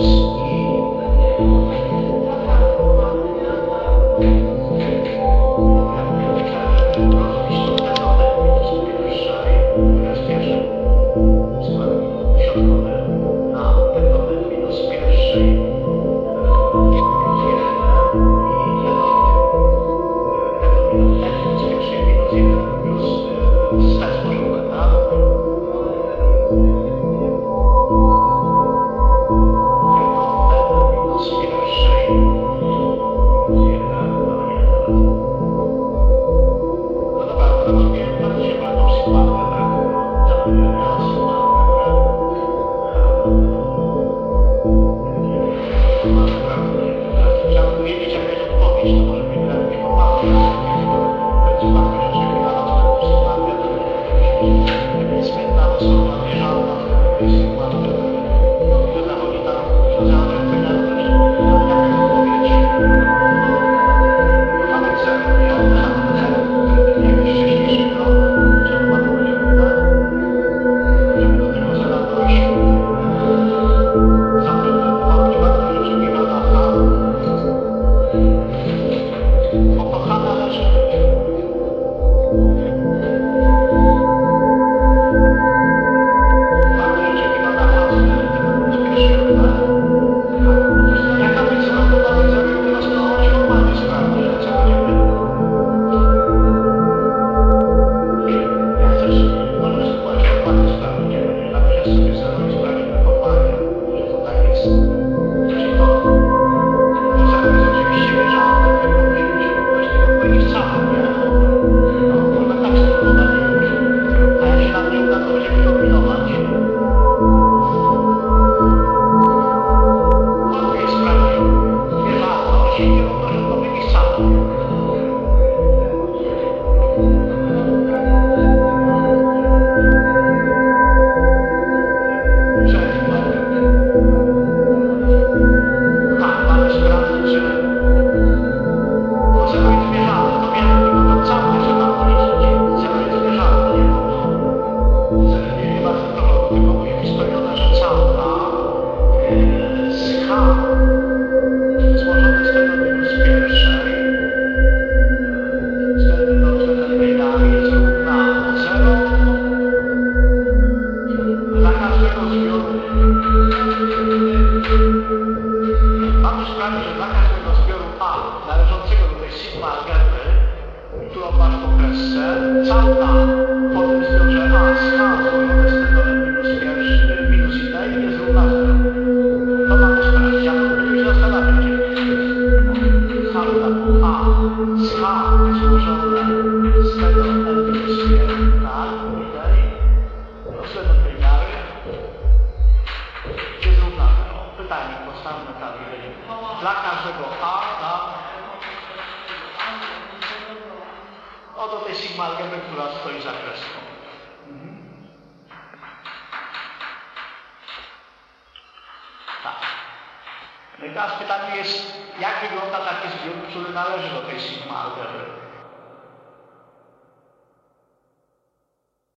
Oops. Satan, potem stwierdził, a skazuj, testowy minus pierwszy, minus i tej jest równa zero. To ma to tak, sprawdzić, tak, a potem się zastanawiać, gdzie to jest. Satan, a skaz jest z tego n minus 1, tak, i tej, proszę do tej miary, jest równa zero. Pytanie postawmy tak, dla każdego a, tak, Oto tej sigma algebry, która stoi za kreską. Tak. No i teraz pytanie jest, jak wygląda taki zbiór, który należy do tej sigma algebry?